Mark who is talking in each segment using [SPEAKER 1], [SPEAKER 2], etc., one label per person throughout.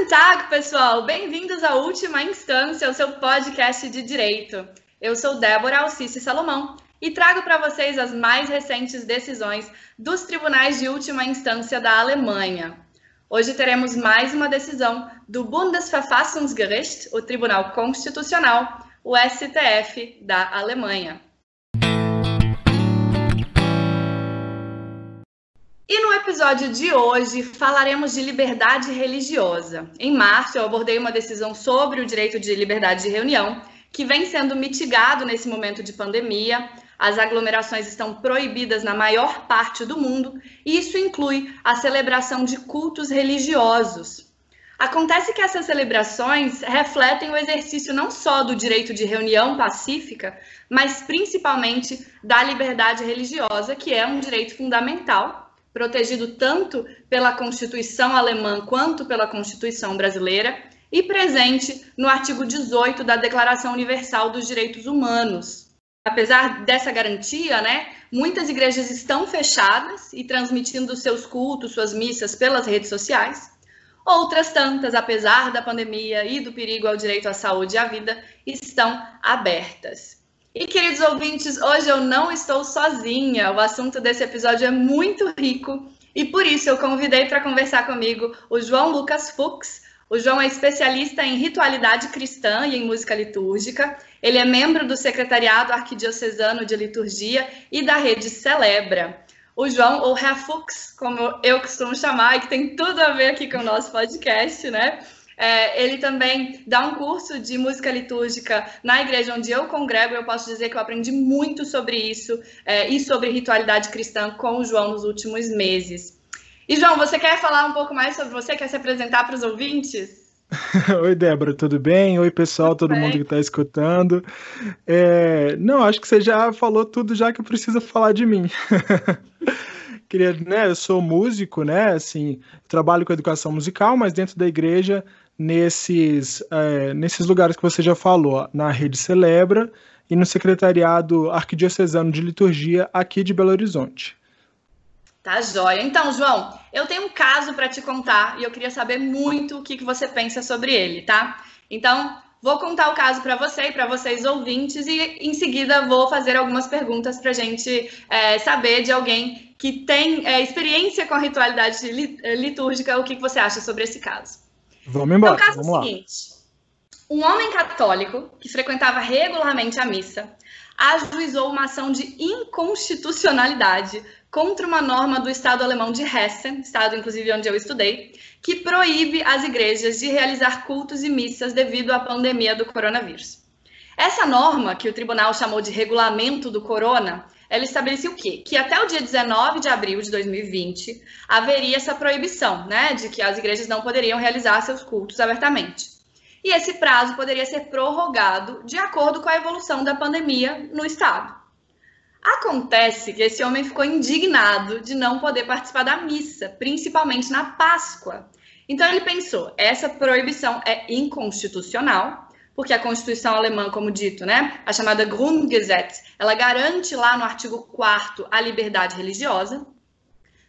[SPEAKER 1] Guten Tag, pessoal! Bem-vindos à última instância, o seu podcast de direito. Eu sou Débora Alcice Salomão e trago para vocês as mais recentes decisões dos tribunais de última instância da Alemanha. Hoje teremos mais uma decisão do Bundesverfassungsgericht, o Tribunal Constitucional, o STF da Alemanha. E no episódio de hoje falaremos de liberdade religiosa. Em março, eu abordei uma decisão sobre o direito de liberdade de reunião, que vem sendo mitigado nesse momento de pandemia. As aglomerações estão proibidas na maior parte do mundo, e isso inclui a celebração de cultos religiosos. Acontece que essas celebrações refletem o exercício não só do direito de reunião pacífica, mas principalmente da liberdade religiosa, que é um direito fundamental protegido tanto pela Constituição alemã quanto pela Constituição brasileira e presente no artigo 18 da Declaração Universal dos Direitos Humanos. Apesar dessa garantia, né, muitas igrejas estão fechadas e transmitindo seus cultos, suas missas pelas redes sociais. Outras tantas, apesar da pandemia e do perigo ao direito à saúde e à vida, estão abertas. E queridos ouvintes, hoje eu não estou sozinha. O assunto desse episódio é muito rico e por isso eu convidei para conversar comigo o João Lucas Fux. O João é especialista em ritualidade cristã e em música litúrgica. Ele é membro do Secretariado Arquidiocesano de Liturgia e da rede Celebra. O João, ou Fux, como eu costumo chamar, e que tem tudo a ver aqui com o nosso podcast, né? É, ele também dá um curso de música litúrgica na igreja onde eu congrego. Eu posso dizer que eu aprendi muito sobre isso é, e sobre ritualidade cristã com o João nos últimos meses. E João, você quer falar um pouco mais sobre você? Quer se apresentar para os ouvintes?
[SPEAKER 2] Oi, Débora, tudo bem? Oi, pessoal, tudo todo bem? mundo que está escutando. É, não, acho que você já falou tudo já que precisa falar de mim. Queria, né, eu sou músico, né, assim, trabalho com educação musical, mas dentro da igreja nesses, é, nesses lugares que você já falou, na Rede Celebra e no Secretariado Arquidiocesano de Liturgia aqui de Belo Horizonte.
[SPEAKER 1] Tá jóia. Então, João, eu tenho um caso para te contar e eu queria saber muito o que, que você pensa sobre ele, tá? Então, vou contar o caso para você e para vocês ouvintes e em seguida vou fazer algumas perguntas para a gente é, saber de alguém que tem é, experiência com a ritualidade litúrgica, o que, que você acha sobre esse caso.
[SPEAKER 2] Vamos embora.
[SPEAKER 1] Então, o caso é o seguinte: um homem católico que frequentava regularmente a missa ajuizou uma ação de inconstitucionalidade contra uma norma do Estado alemão de Hessen, estado inclusive onde eu estudei, que proíbe as igrejas de realizar cultos e missas devido à pandemia do coronavírus. Essa norma, que o tribunal chamou de regulamento do corona, ela estabelecia o quê? Que até o dia 19 de abril de 2020 haveria essa proibição, né, de que as igrejas não poderiam realizar seus cultos abertamente. E esse prazo poderia ser prorrogado de acordo com a evolução da pandemia no estado. Acontece que esse homem ficou indignado de não poder participar da missa, principalmente na Páscoa. Então ele pensou: essa proibição é inconstitucional porque a Constituição alemã, como dito, né, a chamada Grundgesetz, ela garante lá no artigo 4 a liberdade religiosa.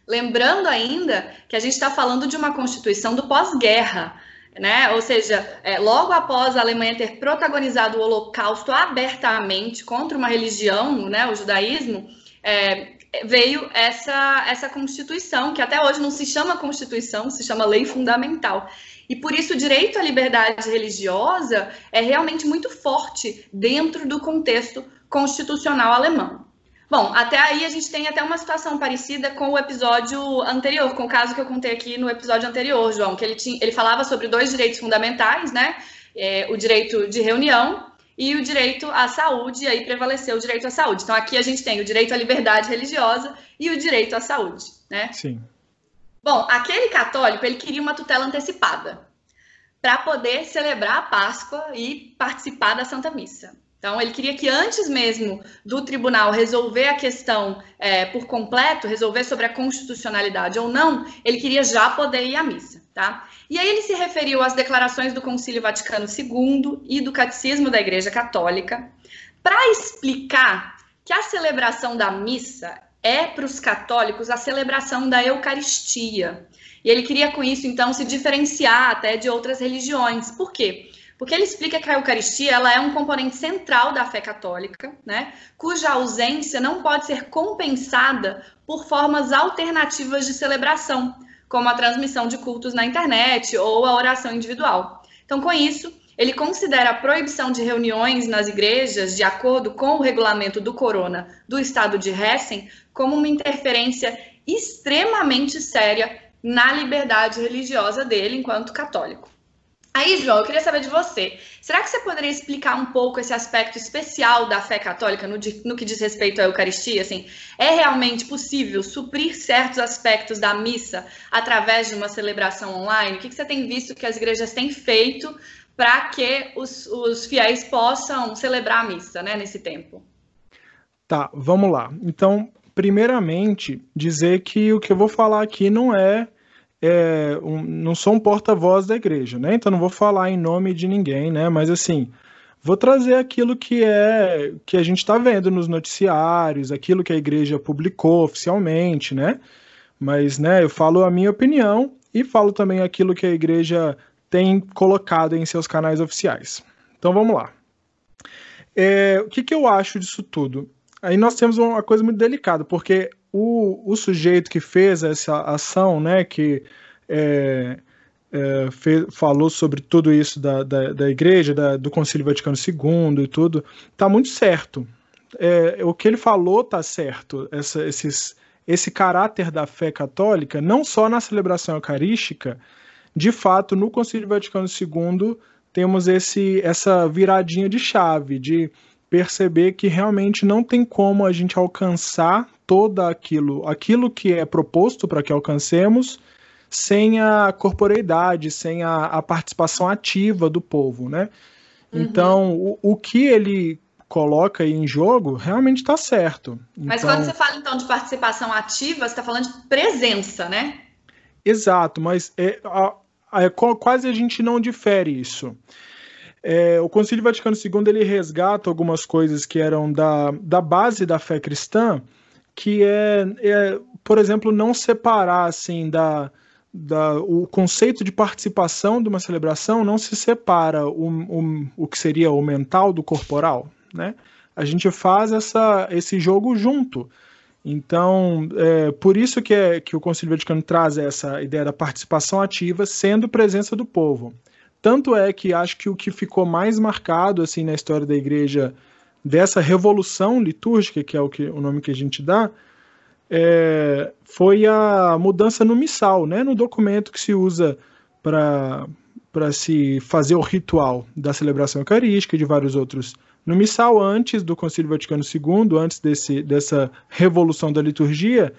[SPEAKER 1] Lembrando ainda que a gente está falando de uma Constituição do pós-guerra, né? Ou seja, é, logo após a Alemanha ter protagonizado o Holocausto abertamente contra uma religião, né, o judaísmo, é, veio essa, essa Constituição, que até hoje não se chama Constituição, se chama Lei Fundamental. E por isso o direito à liberdade religiosa é realmente muito forte dentro do contexto constitucional alemão. Bom, até aí a gente tem até uma situação parecida com o episódio anterior, com o caso que eu contei aqui no episódio anterior, João, que ele, tinha, ele falava sobre dois direitos fundamentais, né? É, o direito de reunião e o direito à saúde, e aí prevaleceu o direito à saúde. Então aqui a gente tem o direito à liberdade religiosa e o direito à saúde, né?
[SPEAKER 2] Sim.
[SPEAKER 1] Bom, aquele católico, ele queria uma tutela antecipada para poder celebrar a Páscoa e participar da Santa Missa. Então, ele queria que antes mesmo do tribunal resolver a questão é, por completo, resolver sobre a constitucionalidade ou não, ele queria já poder ir à missa, tá? E aí ele se referiu às declarações do Concílio Vaticano II e do Catecismo da Igreja Católica para explicar que a celebração da missa é para os católicos a celebração da Eucaristia. E ele queria com isso, então, se diferenciar até de outras religiões. Por quê? Porque ele explica que a Eucaristia ela é um componente central da fé católica, né, cuja ausência não pode ser compensada por formas alternativas de celebração, como a transmissão de cultos na internet ou a oração individual. Então, com isso, ele considera a proibição de reuniões nas igrejas, de acordo com o regulamento do Corona do estado de Hessen, como uma interferência extremamente séria na liberdade religiosa dele enquanto católico. Aí, João, eu queria saber de você. Será que você poderia explicar um pouco esse aspecto especial da fé católica no, no, que diz respeito à Eucaristia? Assim, é realmente possível suprir certos aspectos da missa através de uma celebração online? O que, que você tem visto que as igrejas têm feito para que os, os fiéis possam celebrar a missa né, nesse tempo?
[SPEAKER 2] Tá, vamos lá. Então, primeiramente, dizer que o que eu vou falar aqui não é é, um, não sou um porta-voz da igreja, né? Então não vou falar em nome de ninguém, né? Mas assim, vou trazer aquilo que é que a gente está vendo nos noticiários, aquilo que a igreja publicou oficialmente, né? Mas, né? Eu falo a minha opinião e falo também aquilo que a igreja tem colocado em seus canais oficiais. Então vamos lá. É, o que, que eu acho disso tudo? Aí nós temos uma coisa muito delicada, porque o, o sujeito que fez essa ação, né, que é, é, fez, falou sobre tudo isso da, da, da igreja, da, do Concílio Vaticano II e tudo, tá muito certo. É, o que ele falou tá certo. Essa, esses, esse caráter da fé católica, não só na celebração eucarística, de fato, no Concílio Vaticano II temos esse, essa viradinha de chave, de perceber que realmente não tem como a gente alcançar todo aquilo, aquilo que é proposto para que alcancemos, sem a corporeidade, sem a, a participação ativa do povo, né? Uhum. Então, o, o que ele coloca aí em jogo realmente está certo.
[SPEAKER 1] Mas
[SPEAKER 2] então,
[SPEAKER 1] quando você fala então de participação ativa, você está falando de presença, né?
[SPEAKER 2] Exato, mas é, é, quase a gente não difere isso. É, o Concílio Vaticano II ele resgata algumas coisas que eram da, da base da fé cristã, que é, é por exemplo, não separar assim da, da, o conceito de participação de uma celebração não se separa o, o, o que seria o mental do corporal, né? A gente faz essa, esse jogo junto. Então, é, por isso que, é, que o Concílio Vaticano traz essa ideia da participação ativa, sendo presença do povo. Tanto é que acho que o que ficou mais marcado assim na história da igreja dessa revolução litúrgica, que é o, que, o nome que a gente dá, é, foi a mudança no missal, né, no documento que se usa para se fazer o ritual da celebração eucarística e de vários outros. No missal, antes do Concílio Vaticano II, antes desse, dessa revolução da liturgia,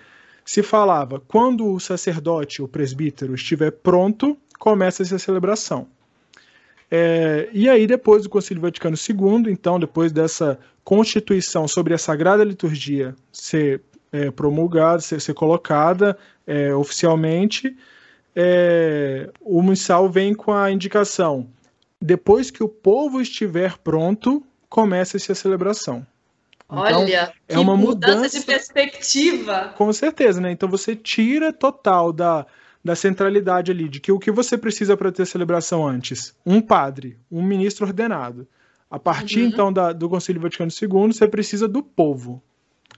[SPEAKER 2] se falava quando o sacerdote, o presbítero, estiver pronto, começa-se a celebração. É, e aí, depois do Concílio Vaticano II, então, depois dessa constituição sobre a Sagrada Liturgia ser é, promulgada, ser, ser colocada é, oficialmente, é, o missal vem com a indicação: depois que o povo estiver pronto, começa-se a celebração.
[SPEAKER 1] Então, Olha, é uma mudança, mudança de perspectiva.
[SPEAKER 2] Com certeza, né? Então você tira total da da centralidade ali, de que o que você precisa para ter celebração antes? Um padre, um ministro ordenado. A partir uhum. então da, do Concílio Vaticano II, você precisa do povo.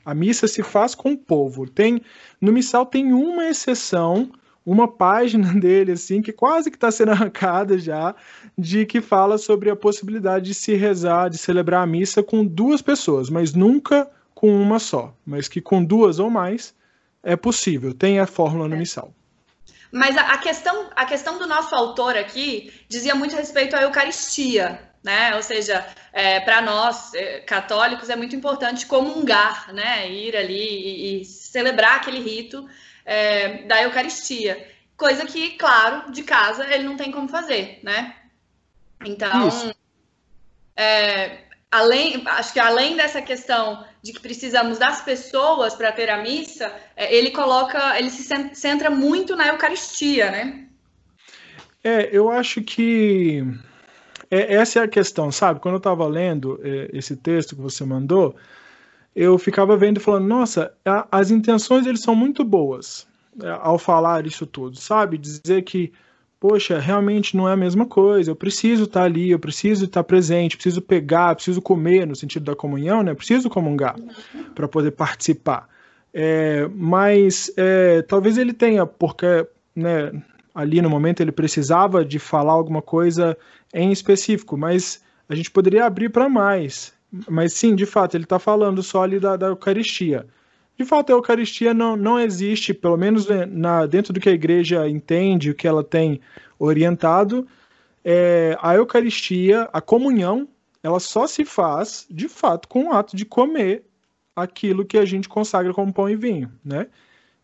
[SPEAKER 2] A missa se faz com o povo. Tem no missal tem uma exceção, uma página dele assim que quase que está sendo arrancada já, de que fala sobre a possibilidade de se rezar, de celebrar a missa com duas pessoas, mas nunca com uma só, mas que com duas ou mais é possível. Tem a fórmula no é. missal.
[SPEAKER 1] Mas a, a, questão, a questão do nosso autor aqui dizia muito respeito à Eucaristia, né? Ou seja, é, para nós é, católicos é muito importante comungar, né? Ir ali e, e celebrar aquele rito é, da Eucaristia, coisa que, claro, de casa ele não tem como fazer, né? Então, é, além, acho que além dessa questão de que precisamos das pessoas para ter a missa, é, ele coloca, ele se centra muito na Eucaristia, né?
[SPEAKER 2] É, eu acho que é, essa é a questão, sabe? Quando eu estava lendo é, esse texto que você mandou, eu ficava vendo e falando, nossa, a, as intenções eles são muito boas é, ao falar isso tudo, sabe? Dizer que, poxa, realmente não é a mesma coisa, eu preciso estar ali, eu preciso estar presente, preciso pegar, preciso comer, no sentido da comunhão, né? Preciso comungar para poder participar. É, mas é, talvez ele tenha, porque né, ali no momento ele precisava de falar alguma coisa em específico, mas a gente poderia abrir para mais. Mas sim, de fato, ele está falando só ali da, da, Eucaristia. De fato, a Eucaristia não, não existe, pelo menos na, dentro do que a igreja entende, o que ela tem orientado, é, a Eucaristia, a comunhão, ela só se faz, de fato, com o ato de comer aquilo que a gente consagra como pão e vinho, né?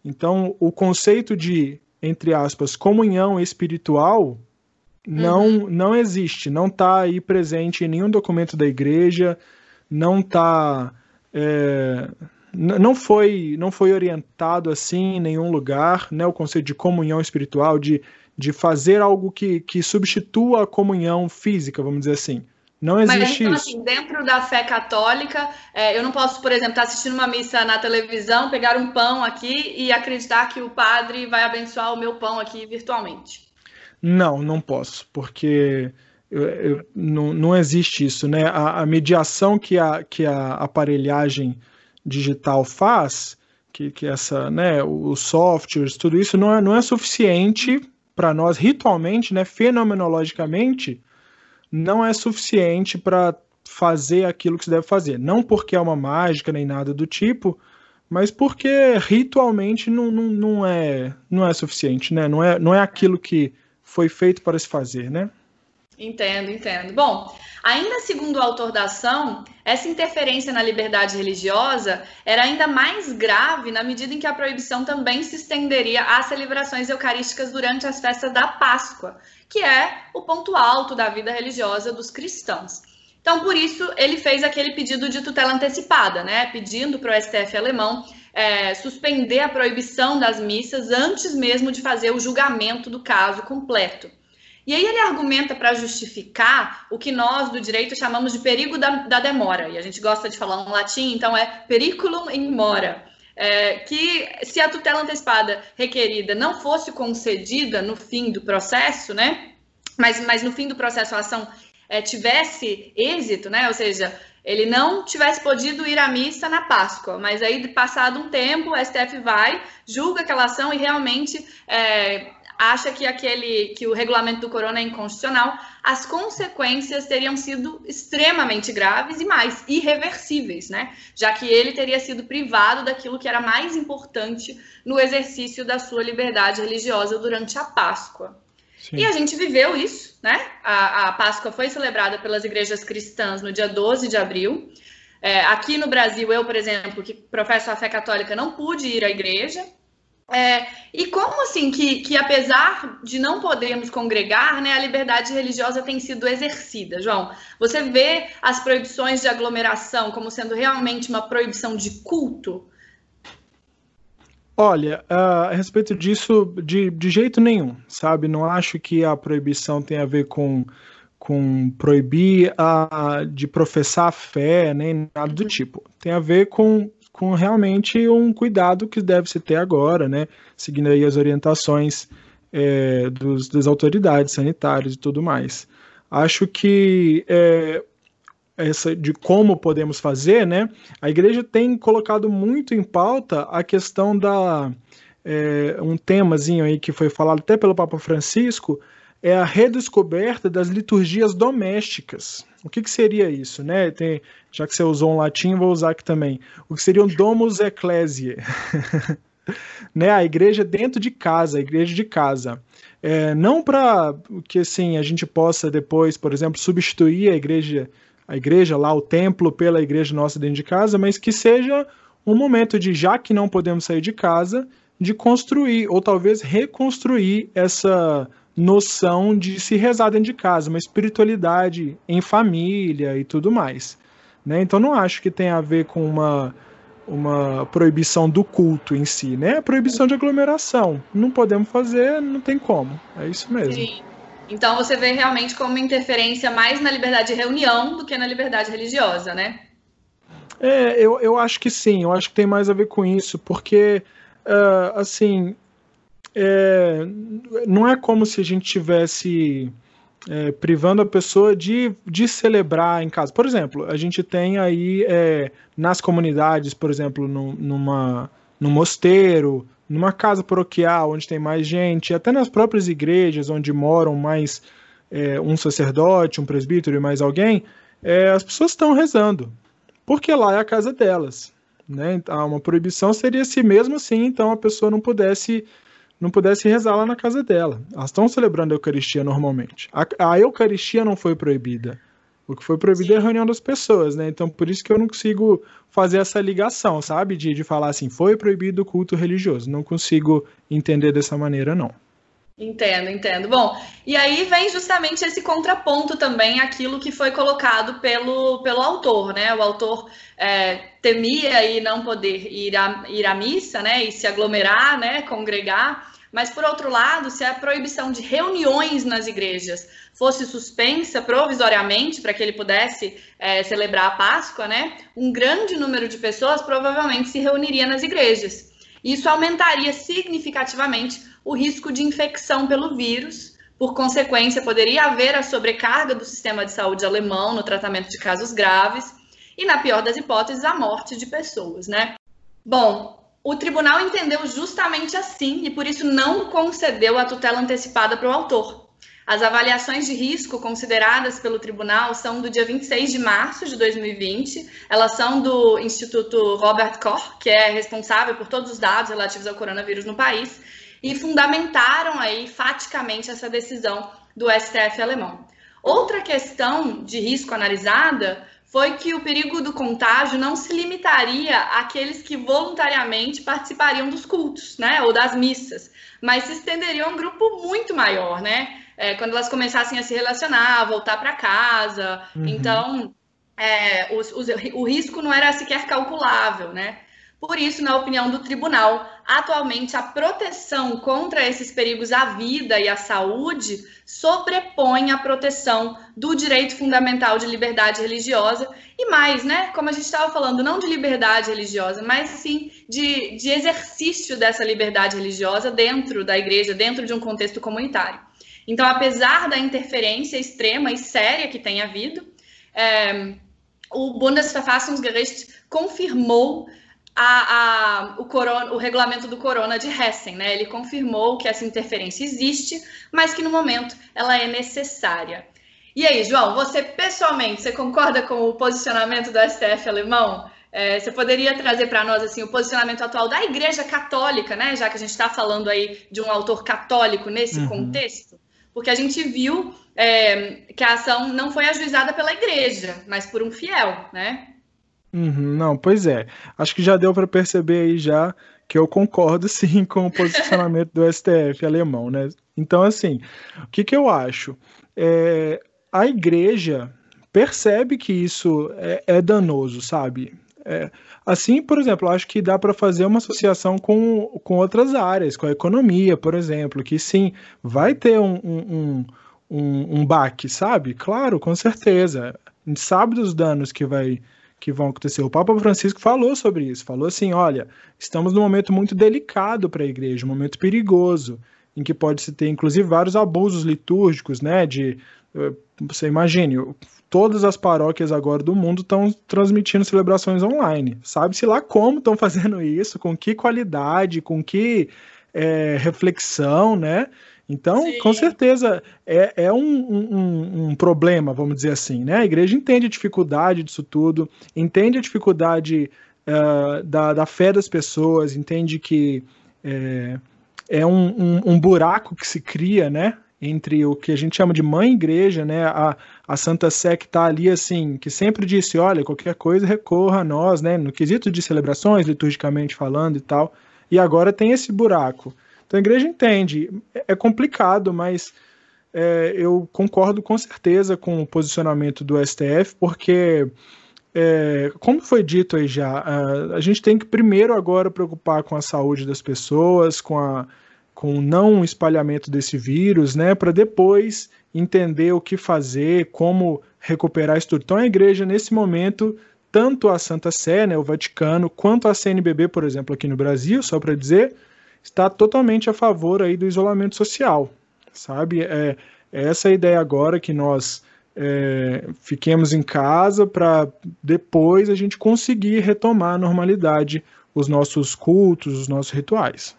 [SPEAKER 2] Então, o conceito de, entre aspas, comunhão espiritual não uhum. não existe, não está aí presente em nenhum documento da igreja, não está é, não foi não foi orientado assim em nenhum lugar, né? O conceito de comunhão espiritual, de, de fazer algo que, que substitua a comunhão física, vamos dizer assim. Não existe
[SPEAKER 1] Mas, então, assim, dentro da fé católica, é, eu não posso, por exemplo, estar assistindo uma missa na televisão, pegar um pão aqui e acreditar que o padre vai abençoar o meu pão aqui virtualmente.
[SPEAKER 2] Não, não posso, porque eu, eu, não, não existe isso, né? A, a, mediação que a, que a aparelhagem digital faz, que, que essa, né, os softwares, tudo isso não é, não é suficiente para nós ritualmente, né, fenomenologicamente, não é suficiente para fazer aquilo que se deve fazer. Não porque é uma mágica nem nada do tipo, mas porque ritualmente não, não, não, é, não é suficiente, né? Não é, não é aquilo que foi feito para se fazer, né?
[SPEAKER 1] Entendo, entendo. Bom, ainda segundo o autor da ação, essa interferência na liberdade religiosa era ainda mais grave na medida em que a proibição também se estenderia às celebrações eucarísticas durante as festas da Páscoa, que é o ponto alto da vida religiosa dos cristãos. Então, por isso, ele fez aquele pedido de tutela antecipada, né? Pedindo para o STF alemão é, suspender a proibição das missas antes mesmo de fazer o julgamento do caso completo. E aí ele argumenta para justificar o que nós do direito chamamos de perigo da, da, demora. E a gente gosta de falar um latim, então é periculum in mora. É, que se a tutela antecipada requerida não fosse concedida no fim do processo, né? Mas, mas no fim do processo a ação é, tivesse êxito, né? Ou seja, ele não tivesse podido ir à missa na Páscoa, mas aí passado um tempo o STF vai, julga aquela ação e realmente é, acha que aquele que o regulamento do corona é inconstitucional, as consequências teriam sido extremamente graves e mais irreversíveis, né? Já que ele teria sido privado daquilo que era mais importante no exercício da sua liberdade religiosa durante a Páscoa. Sim. E a gente viveu isso, né? A, a, Páscoa foi celebrada pelas igrejas cristãs no dia 12 de abril. É, aqui no Brasil, eu, por exemplo, que professo a fé católica, não pude ir à igreja, é, e como assim que, que, apesar de não podermos congregar, né, a liberdade religiosa tem sido exercida, João? Você vê as proibições de aglomeração como sendo realmente uma proibição de culto?
[SPEAKER 2] Olha, a respeito disso, de, de jeito nenhum, sabe? Não acho que a proibição tem a ver com, com proibir a, de professar a fé, nem nada do tipo. Tem a ver com com realmente um cuidado que deve se ter agora, né? Seguindo aí as orientações é, dos, das autoridades sanitárias e tudo mais. Acho que é, essa de como podemos fazer, né? A igreja tem colocado muito em pauta a questão da é, um temazinho aí que foi falado até pelo Papa Francisco é a redescoberta das liturgias domésticas. O que, que seria isso, né? Tem, já que você usou um latim, vou usar aqui também. O que seria um domus ecclesiae, né? A igreja dentro de casa, a igreja de casa. É, não para que assim a gente possa depois, por exemplo, substituir a igreja, a igreja lá, o templo pela igreja nossa dentro de casa, mas que seja um momento de já que não podemos sair de casa, de construir ou talvez reconstruir essa noção de se rezar dentro de casa, uma espiritualidade em família e tudo mais. Né? Então não acho que tenha a ver com uma, uma proibição do culto em si, né? A proibição de aglomeração. Não podemos fazer, não tem como. É isso mesmo. Sim.
[SPEAKER 1] Então você vê realmente como uma interferência mais na liberdade de reunião do que na liberdade religiosa, né?
[SPEAKER 2] É, eu, eu acho que sim, eu acho que tem mais a ver com isso, porque, uh, assim, é, não é como se a gente tivesse é, privando a pessoa de, de celebrar em casa. Por exemplo, a gente tem aí é, nas comunidades, por exemplo, no, numa, num mosteiro, numa casa paroquial onde tem mais gente, até nas próprias igrejas onde moram mais é, um sacerdote, um presbítero e mais alguém, é, as pessoas estão rezando, porque lá é a casa delas. Né? Então, uma proibição seria se mesmo assim, então a pessoa não pudesse não pudesse rezar lá na casa dela. Elas estão celebrando a Eucaristia normalmente. A, a Eucaristia não foi proibida. O que foi proibido é a reunião das pessoas, né? Então, por isso que eu não consigo fazer essa ligação, sabe? De, de falar assim, foi proibido o culto religioso. Não consigo entender dessa maneira, não.
[SPEAKER 1] Entendo, entendo. Bom, e aí vem justamente esse contraponto também aquilo que foi colocado pelo, pelo autor, né? O autor é, temia aí não poder ir à, ir à missa, né? E se aglomerar, né? Congregar. Mas, por outro lado, se a proibição de reuniões nas igrejas fosse suspensa provisoriamente para que ele pudesse é, celebrar a Páscoa, né? Um grande número de pessoas provavelmente se reuniria nas igrejas. Isso aumentaria significativamente o risco de infecção pelo vírus. Por consequência, poderia haver a sobrecarga do sistema de saúde alemão no tratamento de casos graves e, na pior das hipóteses, a morte de pessoas, né? Bom, o tribunal entendeu justamente assim e por isso não concedeu a tutela antecipada para o autor. As avaliações de risco consideradas pelo tribunal são do dia 26 de março de 2020. Elas são do Instituto Robert Koch, que é responsável por todos os dados relativos ao coronavírus no país, e fundamentaram aí faticamente essa decisão do STF alemão. Outra questão de risco analisada foi que o perigo do contágio não se limitaria àqueles que voluntariamente participariam dos cultos, né, ou das missas, mas se estenderia a um grupo muito maior, né, é, quando elas começassem a se relacionar, voltar para casa. Uhum. Então, é, os, os, o risco não era sequer calculável, né? Por isso, na opinião do tribunal, atualmente a proteção contra esses perigos à vida e à saúde sobrepõe a proteção do direito fundamental de liberdade religiosa e mais, né? Como a gente estava falando, não de liberdade religiosa, mas sim de, de exercício dessa liberdade religiosa dentro da igreja, dentro de um contexto comunitário. Então, apesar da interferência extrema e séria que tem havido, é, o Bundesverfassungsgericht confirmou a, a, o, corona, o, regulamento do corona de Hessen, né? Ele confirmou que essa interferência existe, mas que no momento ela é necessária. E aí, João, você pessoalmente, você concorda com o posicionamento do STF alemão? É, você poderia trazer para nós assim o posicionamento atual da Igreja Católica, né? Já que a gente está falando aí de um autor católico nesse uhum. contexto, porque a gente viu é, que a ação não foi ajuizada pela Igreja, mas por um fiel, né?
[SPEAKER 2] Uhum, não, pois é. Acho que já deu para perceber aí já que eu concordo sim com o posicionamento do STF alemão, né? Então, assim, o que, que eu acho? É, a igreja percebe que isso é, é danoso, sabe? É, assim, por exemplo, acho que dá para fazer uma associação com, com outras áreas, com a economia, por exemplo, que sim, vai ter um, um, um, um baque, sabe? Claro, com certeza. A gente sabe dos danos que vai que vão acontecer. O Papa Francisco falou sobre isso, falou assim: olha, estamos num momento muito delicado para a igreja, um momento perigoso, em que pode se ter, inclusive, vários abusos litúrgicos, né? De eh, você imagine, todas as paróquias agora do mundo estão transmitindo celebrações online. Sabe-se lá como estão fazendo isso, com que qualidade, com que é, reflexão, né? Então, Sim. com certeza, é, é um, um, um, problema, vamos dizer assim, né? A igreja entende a dificuldade disso tudo, entende a dificuldade uh, da, da fé das pessoas, entende que é, é um, um, um, buraco que se cria, né? Entre o que a gente chama de mãe igreja, né? A, a Santa Sé que está ali, assim, que sempre disse, olha, qualquer coisa recorra a nós, né? No quesito de celebrações, liturgicamente falando e tal. E agora tem esse buraco. Então a igreja entende. É complicado, mas é, eu concordo com certeza com o posicionamento do STF, porque, é, como foi dito aí já, a, a, gente tem que primeiro agora preocupar com a saúde das pessoas, com, a, com o não espalhamento desse vírus, né, para depois entender o que fazer, como recuperar isso tudo. Então a igreja, nesse momento, tanto a Santa Sé, né, o Vaticano, quanto a CNBB, por exemplo, aqui no Brasil, só para dizer, está totalmente a favor aí do isolamento social, sabe? É, é essa ideia agora que nós é, fiquemos em casa para depois a gente conseguir retomar a normalidade, os nossos cultos, os nossos rituais.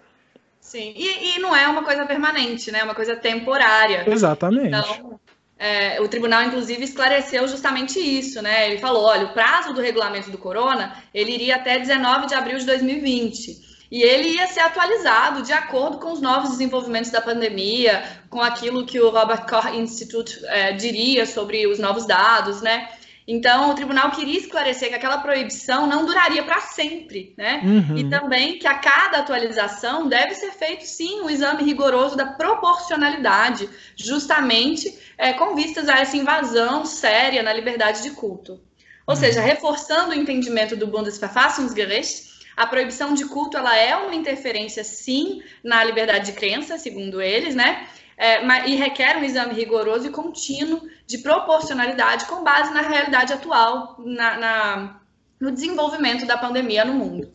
[SPEAKER 1] Sim, e, e não é uma coisa permanente, né? É uma coisa temporária.
[SPEAKER 2] Exatamente. Então,
[SPEAKER 1] é, o tribunal, inclusive, esclareceu justamente isso, né? Ele falou, olha, o prazo do regulamento do corona, ele iria até 19 de abril de 2020 e ele ia ser atualizado de acordo com os novos desenvolvimentos da pandemia, com aquilo que o Robert Koch Institute é, diria sobre os novos dados, né? Então, o tribunal queria esclarecer que aquela proibição não duraria para sempre, né? Uhum. E também que a cada atualização deve ser feito, sim, um exame rigoroso da proporcionalidade, justamente é, com vistas a essa invasão séria na liberdade de culto. Ou uhum. seja, reforçando o entendimento do Bundesverfassungsgericht, a proibição de culto ela é uma interferência, sim, na liberdade de crença, segundo eles, né? É, e requer um exame rigoroso e contínuo de proporcionalidade com base na realidade atual, na, na, no desenvolvimento da pandemia no mundo.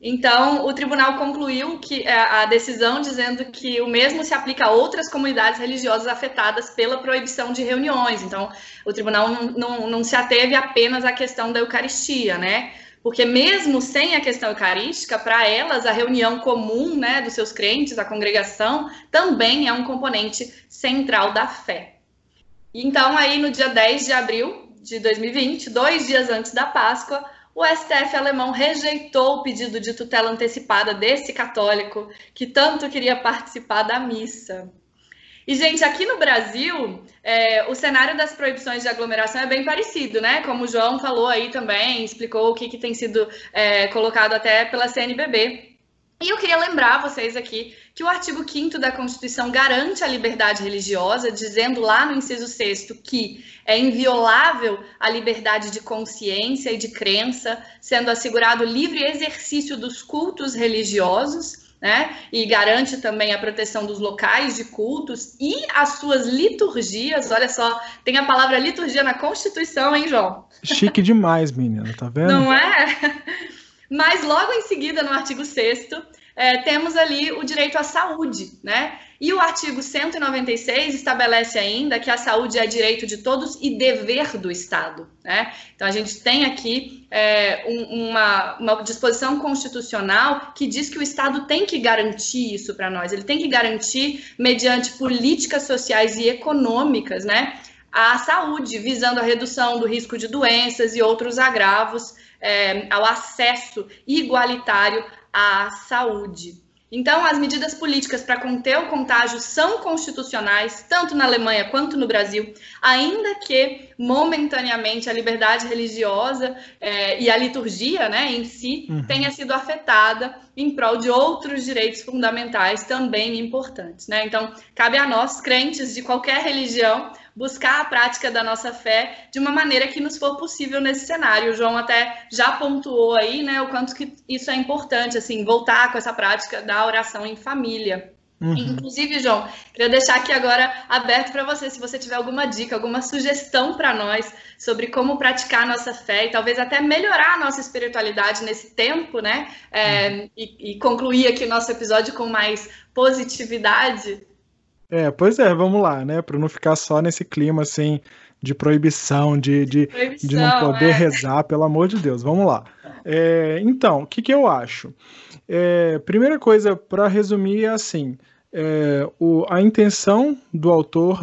[SPEAKER 1] Então, o tribunal concluiu que é, a decisão dizendo que o mesmo se aplica a outras comunidades religiosas afetadas pela proibição de reuniões. Então, o tribunal não, não, não se ateve apenas à questão da Eucaristia, né? Porque mesmo sem a questão eucarística, para elas a reunião comum, né, dos seus crentes, a congregação, também é um componente central da fé. Então, aí no dia 10 de abril de 2020, dois dias antes da Páscoa, o STF alemão rejeitou o pedido de tutela antecipada desse católico que tanto queria participar da missa. E, gente, aqui no Brasil, é, o cenário das proibições de aglomeração é bem parecido, né? Como o João falou aí também, explicou o que, que tem sido é, colocado até pela CNBB. E eu queria lembrar vocês aqui que o artigo 5 da Constituição garante a liberdade religiosa, dizendo lá no inciso 6 que é inviolável a liberdade de consciência e de crença, sendo assegurado livre exercício dos cultos religiosos né? E garante também a proteção dos locais de cultos e as suas liturgias. Olha só, tem a palavra liturgia na Constituição, hein, João?
[SPEAKER 2] Chique demais, menina, tá vendo?
[SPEAKER 1] Não é? Mas logo em seguida, no artigo 6 é, temos ali o direito à saúde, né? E o artigo 196 estabelece ainda que a saúde é direito de todos e dever do Estado. Né? Então, a gente tem aqui é, um, uma, uma disposição constitucional que diz que o Estado tem que garantir isso para nós, ele tem que garantir, mediante políticas sociais e econômicas, né, a saúde, visando a redução do risco de doenças e outros agravos é, ao acesso igualitário à saúde. Então, as medidas políticas para conter o contágio são constitucionais, tanto na Alemanha quanto no Brasil, ainda que momentaneamente a liberdade religiosa é, e a liturgia né, em si uhum. tenha sido afetada em prol de outros direitos fundamentais também importantes. Né? Então, cabe a nós, crentes de qualquer religião, buscar a prática da nossa fé de uma maneira que nos for possível nesse cenário. O João até já pontuou aí, né, o quanto que isso é importante, assim, voltar com essa prática da oração em família. Uhum. Inclusive, João, queria deixar aqui agora aberto para você, se você tiver alguma dica, alguma sugestão para nós sobre como praticar a nossa fé e talvez até melhorar a nossa espiritualidade nesse tempo, né? É, uhum. e, e concluir aqui o nosso episódio com mais positividade.
[SPEAKER 2] É, pois é, vamos lá, né? Para não ficar só nesse clima assim de proibição, de, de, proibição, de não poder é. rezar, pelo amor de Deus. Vamos lá. É, então, o que, que eu acho? É, primeira coisa, para resumir, é assim: é, o, a intenção do autor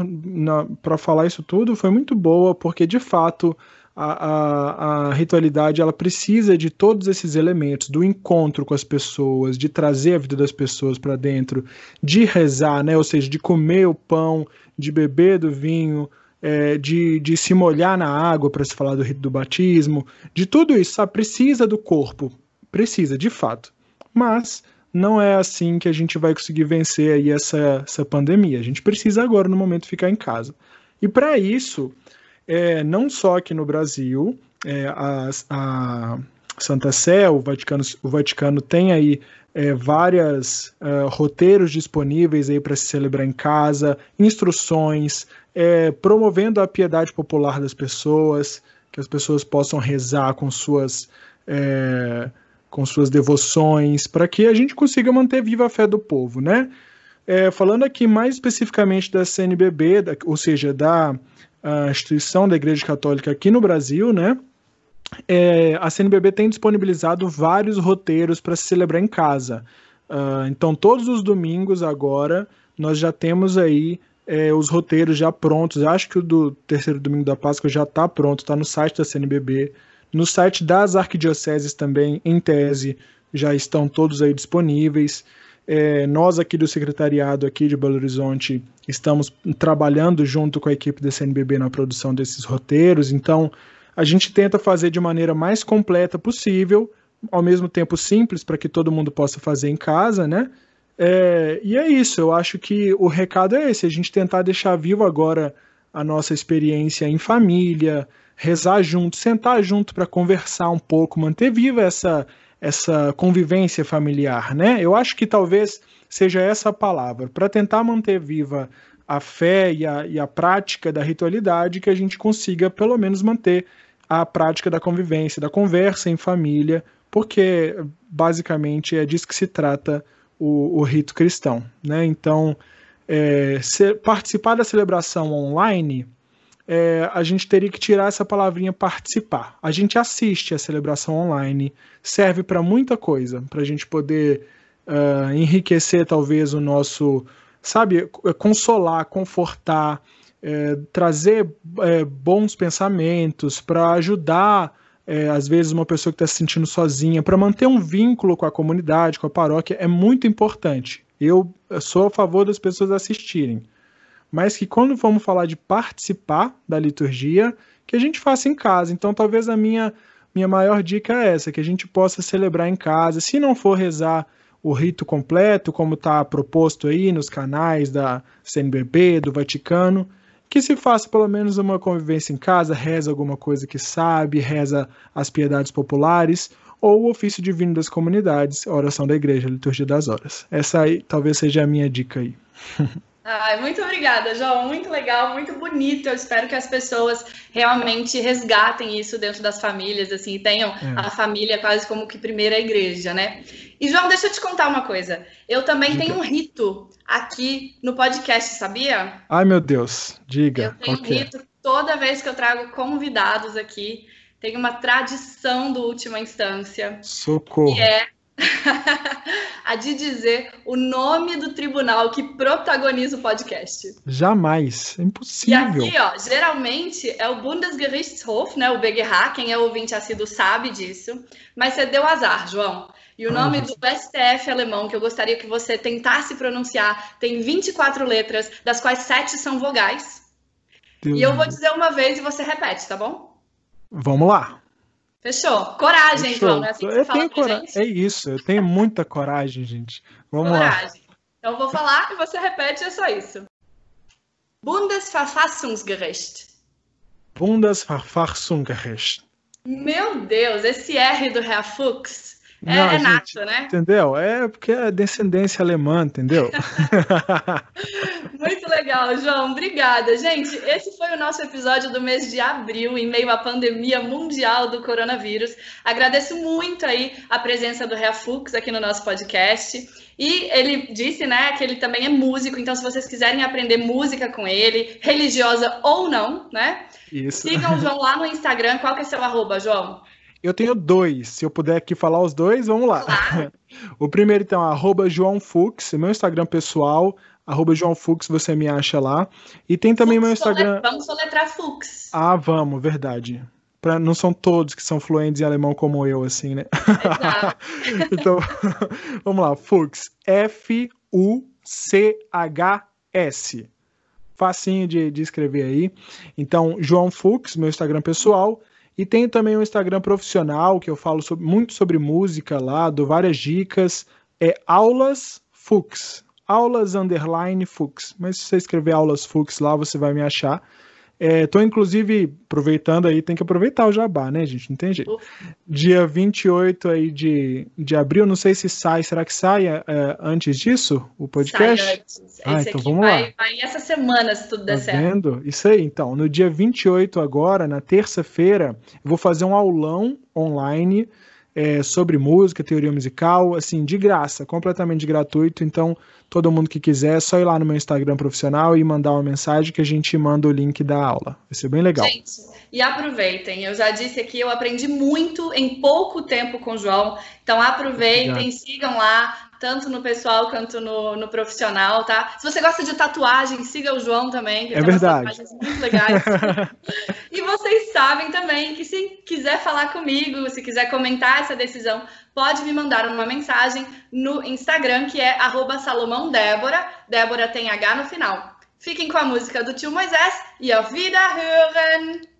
[SPEAKER 2] para falar isso tudo foi muito boa, porque de fato a, a, a, ritualidade ela precisa de todos esses elementos, do encontro com as pessoas, de trazer a vida das pessoas para dentro, de rezar, né? ou seja, de comer o pão, de beber do vinho, é, de, de se molhar na água para se falar do rito do batismo, de tudo isso, sabe? precisa do corpo, precisa, de fato. Mas não é assim que a gente vai conseguir vencer aí essa, essa pandemia. A gente precisa agora, no momento, ficar em casa. E para isso, é, não só aqui no Brasil, é, a, a, Santa Sé, o Vaticano, o Vaticano tem aí é, vários é, roteiros disponíveis aí para se celebrar em casa, instruções, é, promovendo a piedade popular das pessoas. que as pessoas possam rezar com suas, é, com suas devoções, para que a gente consiga manter viva a fé do povo, né? É, falando aqui mais especificamente da CNBB, da, ou seja, da instituição da Igreja Católica aqui no Brasil, né? É, a CNBB tem disponibilizado vários roteiros para se celebrar em casa. Uh, então, todos os domingos agora, nós já temos aí é, os roteiros já prontos. Acho que o do terceiro domingo da Páscoa já está pronto, está no site da CNBB. No site das arquidioceses também, em tese, já estão todos aí disponíveis. É, nós aqui do secretariado aqui de Belo Horizonte estamos trabalhando junto com a equipe da CNBB na produção desses roteiros, então a gente tenta fazer de maneira mais completa possível, ao mesmo tempo simples para que todo mundo possa fazer em casa, né? É, e é isso, eu acho que o recado é esse, a gente tentar deixar vivo agora a nossa experiência em família, rezar junto, sentar junto para conversar um pouco, manter viva essa, essa convivência familiar, né? Eu acho que talvez seja essa a palavra, para tentar manter viva a fé e a, e a prática da ritualidade, que a gente consiga pelo menos manter a prática da convivência, da conversa em família, porque basicamente é disso que se trata o, o rito cristão. Né? Então, é, participar da celebração online, é, a gente teria que tirar essa palavrinha participar. A gente assiste a celebração online, serve para muita coisa, para a gente poder uh, enriquecer talvez o nosso, sabe, consolar, confortar, é, trazer é, bons pensamentos, para ajudar é, às vezes uma pessoa que está se sentindo sozinha, para manter um vínculo com a comunidade, com a paróquia, é muito importante. Eu sou a favor das pessoas assistirem, mas que quando vamos falar de participar da liturgia, que a gente faça em casa. Então, talvez a minha minha maior dica é essa, que a gente possa celebrar em casa. Se não for rezar o rito completo, como está proposto aí nos canais da CNBB, do Vaticano, que se faça pelo menos uma convivência em casa, reza alguma coisa que sabe, reza as piedades populares, ou o ofício divino das comunidades, oração da igreja, liturgia das horas. Essa aí talvez seja a minha dica aí.
[SPEAKER 1] Ai, muito obrigada, João. Muito legal, muito bonito. Eu espero que as pessoas realmente resgatem isso dentro das famílias, assim, tenham é. a família quase como que primeira igreja, né? E, João, deixa eu te contar uma coisa. Eu também Diga. tenho um rito aqui no podcast, sabia?
[SPEAKER 2] Ai, meu Deus. Diga.
[SPEAKER 1] Eu tenho um é? rito toda vez que eu trago convidados aqui. Tem uma tradição do Última Instância.
[SPEAKER 2] Socorro.
[SPEAKER 1] Que é a de dizer o nome do tribunal que protagoniza o podcast.
[SPEAKER 2] Jamais, é impossível.
[SPEAKER 1] E aqui, ó, geralmente é o Bundesgerichtshof, né, o BGH, quem é ouvinte assíduo sabe disso, mas você deu azar, João. E o nome do STF alemão, que eu gostaria que você tentasse pronunciar, tem 24 letras, das quais 7 são vogais. Deus e eu vou dizer uma vez e você repete, tá bom?
[SPEAKER 2] Vamos lá.
[SPEAKER 1] Fechou. Coragem, Fechou. João. É assim que eu
[SPEAKER 2] tenho coragem. É isso, eu tenho muita coragem, gente. Vamos
[SPEAKER 1] coragem. lá. Então eu vou falar e você repete, é só isso. Bundesverfassungsgericht.
[SPEAKER 2] Bundesverfassungsgericht.
[SPEAKER 1] Meu Deus, esse R do Herr Fuchs Não, é nato, né?
[SPEAKER 2] Entendeu? É porque é descendência alemã, entendeu?
[SPEAKER 1] Muito legal, João. Obrigada. Gente, esse foi o nosso episódio do mês de abril, em meio à pandemia mundial do coronavírus. Agradeço muito aí a presença do Rea Fux aqui no nosso podcast. E ele disse, né, que ele também é músico, então se vocês quiserem aprender música com ele, religiosa ou não, né?
[SPEAKER 2] Isso.
[SPEAKER 1] Sigam o João lá no Instagram. Qual que é seu arroba, João?
[SPEAKER 2] Eu tenho dois. Se eu puder aqui falar os dois, vamos lá. o primeiro, então, arroba João Fux, meu Instagram pessoal, arroba João Fux, você me acha lá. E tem também Fux meu Instagram.
[SPEAKER 1] Vamos soletrar Fux.
[SPEAKER 2] Ah, vamos, verdade. Pra, não são todos que são fluentes em alemão como eu, assim, né?
[SPEAKER 1] Exato.
[SPEAKER 2] então, vamos lá. Fux. F-U-C-H-S. Facinho de, de escrever aí. Então, João Fux, meu Instagram pessoal. E tenho também um Instagram profissional que eu falo sobre, muito sobre música lá, dou várias dicas. É Aulas Fux. Aulas underline. Mas se você escrever Aulas Fux lá, você vai me achar. Estou, é, inclusive, aproveitando aí, tem que aproveitar o jabá, né, gente? Não tem jeito. Dia 28 aí de, de abril, não sei se sai, será que sai é, antes disso, o podcast? Sai
[SPEAKER 1] antes. Ah, Esse então vamos vai, lá. Vai essa semana, se tudo der tá certo.
[SPEAKER 2] Vendo? Isso aí, então. No dia 28 agora, na terça-feira, vou fazer um aulão online é, sobre música, teoria musical, assim, de graça, completamente gratuito. Então, todo mundo que quiser, é só ir lá no meu Instagram profissional e mandar uma mensagem que a gente manda o link da aula. Vai ser bem legal.
[SPEAKER 1] Gente, e aproveitem. Eu já disse aqui, eu aprendi muito em pouco tempo com o João. Então, aproveitem, Obrigado. sigam lá tanto no pessoal quanto no, no, profissional, tá? Se você gosta de tatuagem, siga o João também, que
[SPEAKER 2] é verdade. tatuagens
[SPEAKER 1] muito legais. e vocês sabem também que se quiser falar comigo, se quiser comentar essa decisão, pode me mandar uma mensagem no Instagram, que é @salomãodébora. Débora tem H no final. Fiquem com a música do tio Moisés e a vida hören!